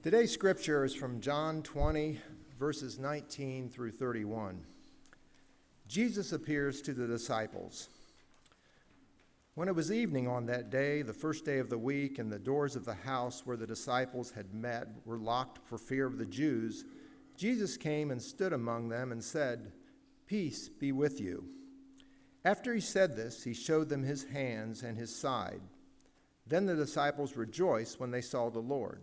Today's scripture is from John 20, verses 19 through 31. Jesus appears to the disciples. When it was evening on that day, the first day of the week, and the doors of the house where the disciples had met were locked for fear of the Jews, Jesus came and stood among them and said, Peace be with you. After he said this, he showed them his hands and his side. Then the disciples rejoiced when they saw the Lord.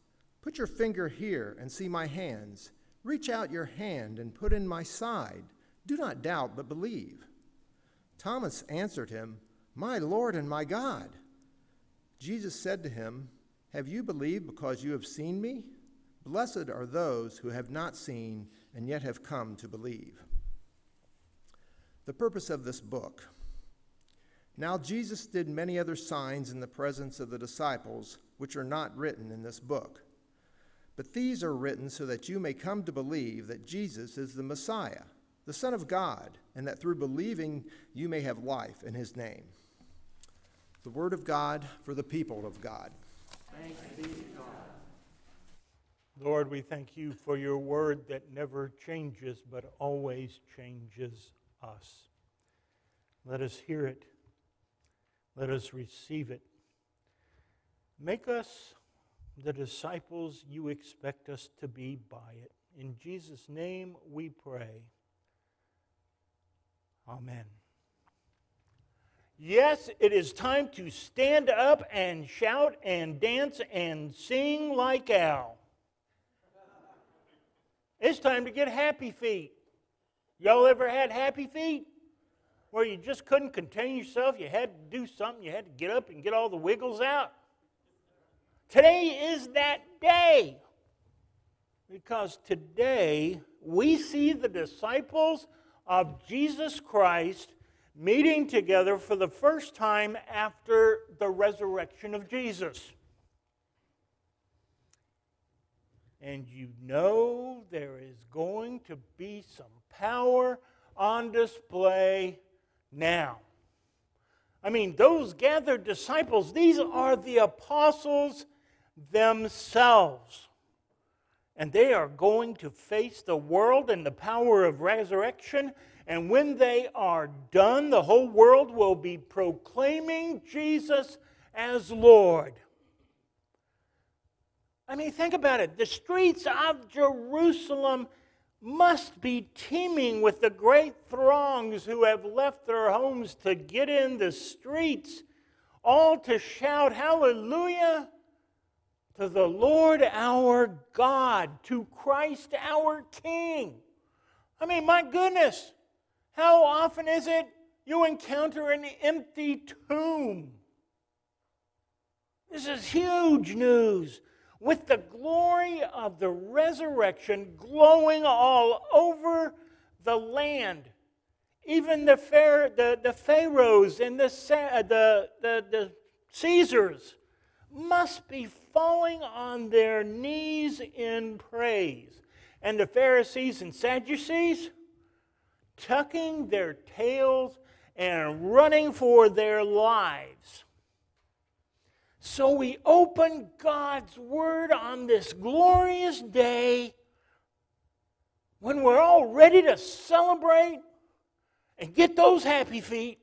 Put your finger here and see my hands. Reach out your hand and put in my side. Do not doubt, but believe. Thomas answered him, My Lord and my God. Jesus said to him, Have you believed because you have seen me? Blessed are those who have not seen and yet have come to believe. The purpose of this book. Now, Jesus did many other signs in the presence of the disciples, which are not written in this book. But these are written so that you may come to believe that Jesus is the Messiah, the Son of God, and that through believing you may have life in his name. The word of God for the people of God. Thanks be to God. Lord, we thank you for your word that never changes but always changes us. Let us hear it. Let us receive it. Make us the disciples you expect us to be by it. In Jesus' name we pray. Amen. Yes, it is time to stand up and shout and dance and sing like Al. It's time to get happy feet. Y'all ever had happy feet? Where you just couldn't contain yourself, you had to do something, you had to get up and get all the wiggles out? Today is that day. Because today we see the disciples of Jesus Christ meeting together for the first time after the resurrection of Jesus. And you know there is going to be some power on display now. I mean, those gathered disciples, these are the apostles themselves. And they are going to face the world and the power of resurrection. And when they are done, the whole world will be proclaiming Jesus as Lord. I mean, think about it. The streets of Jerusalem must be teeming with the great throngs who have left their homes to get in the streets, all to shout, Hallelujah! To the Lord our God, to Christ our King. I mean, my goodness, how often is it you encounter an empty tomb? This is huge news. With the glory of the resurrection glowing all over the land, even the, the, the pharaohs and the, uh, the, the, the Caesars must be falling on their knees in praise. And the Pharisees and Sadducees tucking their tails and running for their lives. So we open God's Word on this glorious day when we're all ready to celebrate and get those happy feet.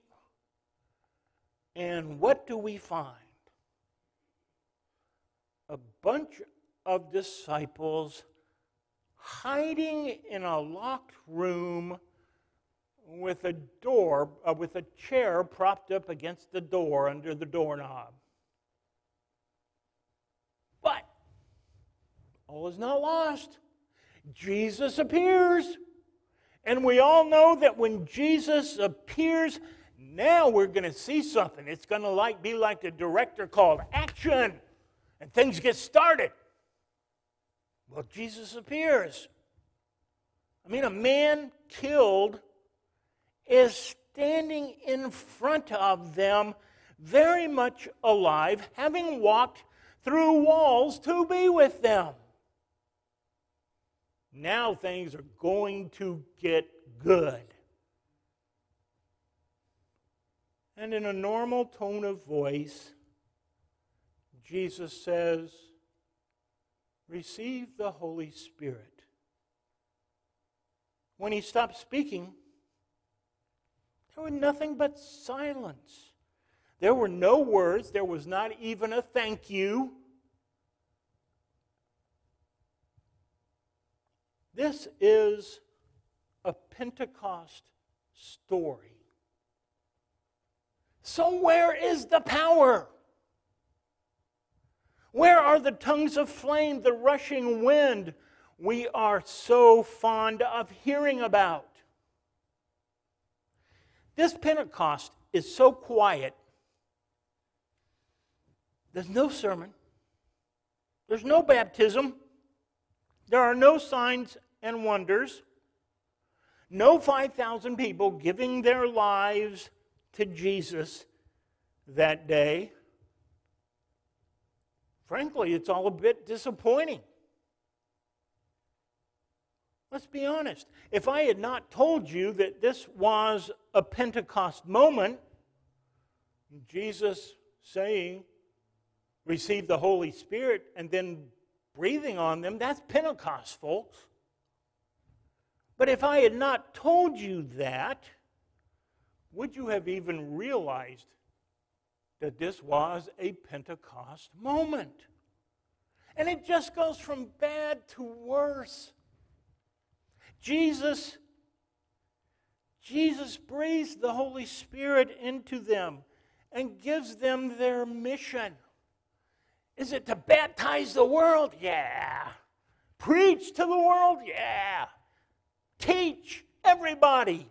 And what do we find? A bunch of disciples hiding in a locked room with a door, uh, with a chair propped up against the door under the doorknob. But all is not lost. Jesus appears. And we all know that when Jesus appears, now we're going to see something. It's going to like, be like the director called action, and things get started. Well, Jesus appears. I mean, a man killed is standing in front of them, very much alive, having walked through walls to be with them. Now things are going to get good. And in a normal tone of voice, Jesus says, Receive the Holy Spirit. When he stopped speaking, there was nothing but silence. There were no words, there was not even a thank you. This is a Pentecost story. So, where is the power? Where are the tongues of flame, the rushing wind we are so fond of hearing about? This Pentecost is so quiet. There's no sermon, there's no baptism, there are no signs and wonders, no 5,000 people giving their lives to Jesus that day. Frankly, it's all a bit disappointing. Let's be honest. If I had not told you that this was a Pentecost moment, Jesus saying, receive the Holy Spirit, and then breathing on them, that's Pentecost, folks. But if I had not told you that, would you have even realized that this was a Pentecost moment? And it just goes from bad to worse. Jesus Jesus breathes the Holy Spirit into them and gives them their mission. Is it to baptize the world? Yeah. Preach to the world? Yeah. Teach everybody?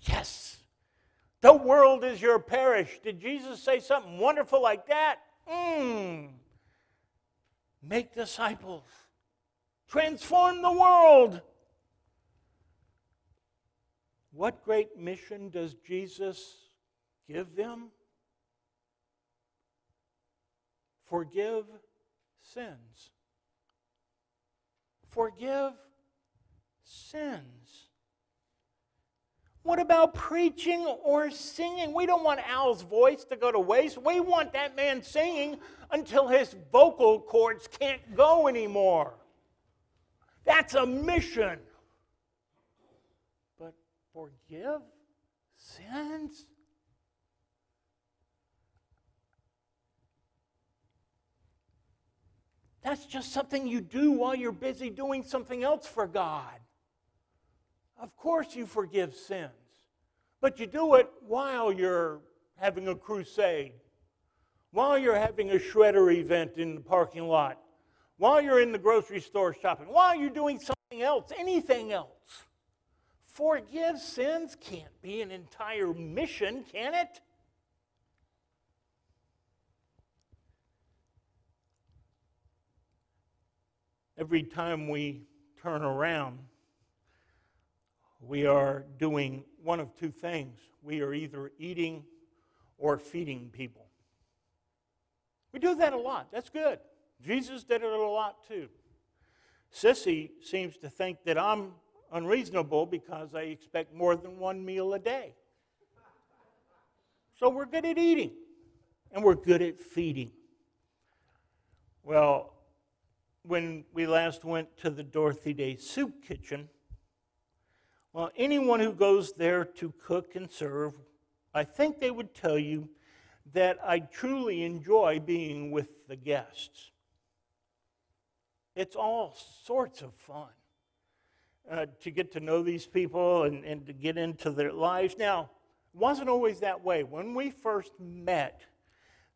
Yes. The world is your parish. Did Jesus say something wonderful like that? Mmm. Make disciples. Transform the world. What great mission does Jesus give them? Forgive sins. Forgive sins. What about preaching or singing? We don't want Al's voice to go to waste. We want that man singing until his vocal cords can't go anymore. That's a mission. But forgive sins? That's just something you do while you're busy doing something else for God. Of course, you forgive sins, but you do it while you're having a crusade, while you're having a shredder event in the parking lot, while you're in the grocery store shopping, while you're doing something else, anything else. Forgive sins can't be an entire mission, can it? Every time we turn around, we are doing one of two things. We are either eating or feeding people. We do that a lot. That's good. Jesus did it a lot too. Sissy seems to think that I'm unreasonable because I expect more than one meal a day. So we're good at eating and we're good at feeding. Well, when we last went to the Dorothy Day Soup Kitchen, well, anyone who goes there to cook and serve, I think they would tell you that I truly enjoy being with the guests. It's all sorts of fun. uh, to get to know these people and, and to get into their lives. Now, it wasn't always that way. When we first met,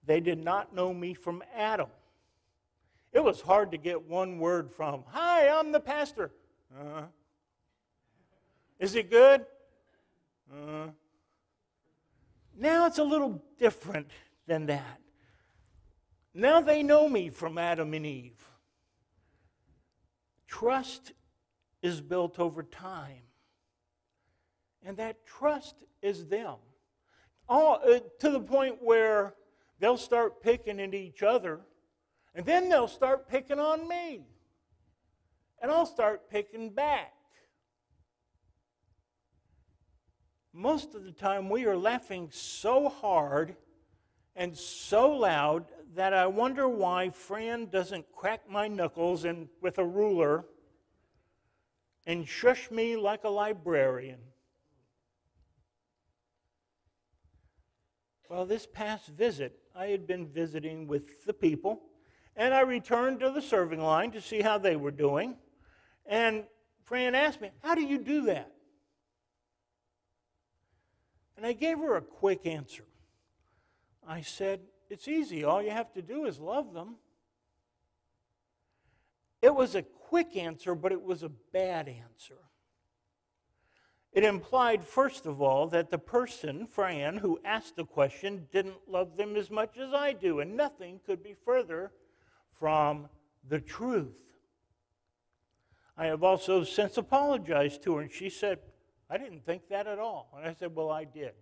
they did not know me from Adam. It was hard to get one word from, Hi, I'm the pastor. Uh-huh. Is it good? Uh-huh. Now it's a little different than that. Now they know me from Adam and Eve. Trust is built over time. And that trust is them. All, uh, to the point where they'll start picking at each other, and then they'll start picking on me. And I'll start picking back. Most of the time, we are laughing so hard and so loud that I wonder why Fran doesn't crack my knuckles and, with a ruler and shush me like a librarian. Well, this past visit, I had been visiting with the people, and I returned to the serving line to see how they were doing. And Fran asked me, How do you do that? And I gave her a quick answer. I said, It's easy. All you have to do is love them. It was a quick answer, but it was a bad answer. It implied, first of all, that the person, Fran, who asked the question didn't love them as much as I do, and nothing could be further from the truth. I have also since apologized to her, and she said, I didn't think that at all. And I said, Well, I did.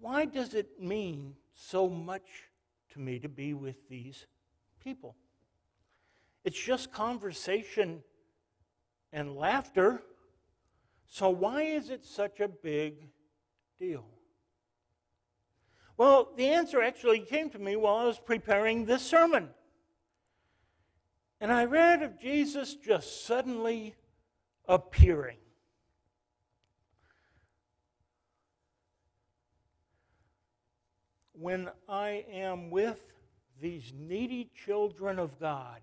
Why does it mean so much to me to be with these people? It's just conversation and laughter. So, why is it such a big deal? Well, the answer actually came to me while I was preparing this sermon. And I read of Jesus just suddenly appearing. When I am with these needy children of God,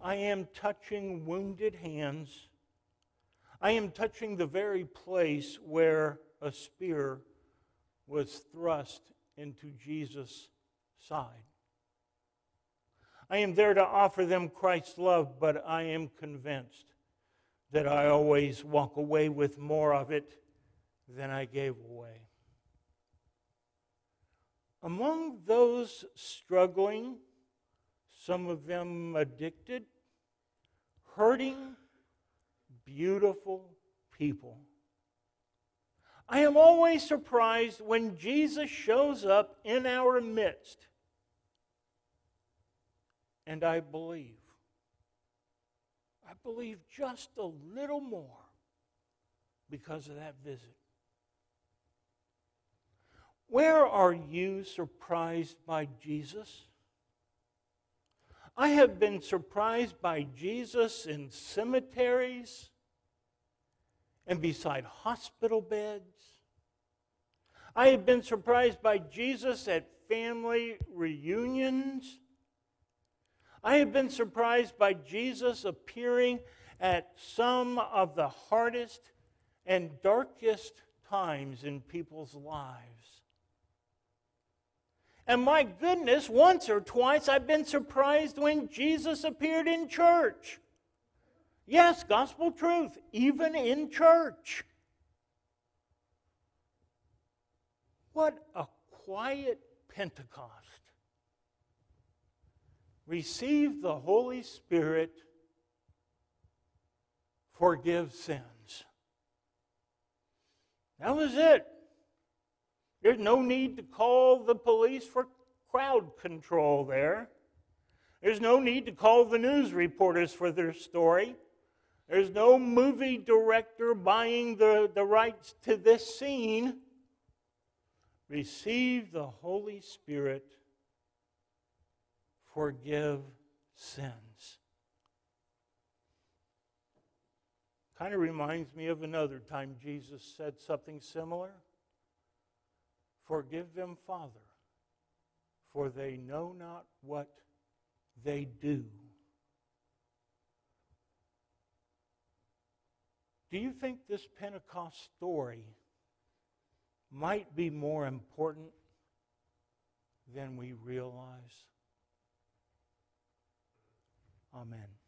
I am touching wounded hands. I am touching the very place where a spear was thrust into Jesus' side. I am there to offer them Christ's love, but I am convinced that I always walk away with more of it than I gave away. Among those struggling, some of them addicted, hurting, beautiful people. I am always surprised when Jesus shows up in our midst and I believe. I believe just a little more because of that visit. Where are you surprised by Jesus? I have been surprised by Jesus in cemeteries and beside hospital beds. I have been surprised by Jesus at family reunions I have been surprised by Jesus appearing at some of the hardest and darkest times in people's lives. And my goodness, once or twice I've been surprised when Jesus appeared in church. Yes, gospel truth, even in church. What a quiet Pentecost receive the Holy Spirit, forgive sins. That was it. There's no need to call the police for crowd control there. There's no need to call the news reporters for their story. There's no movie director buying the, the rights to this scene. Receive the Holy Spirit forgive sins. Kind of reminds me of another time Jesus said something similar. Forgive them, Father, for they know not what they do. Do you think this Pentecost story might be more important than we realize? Amen.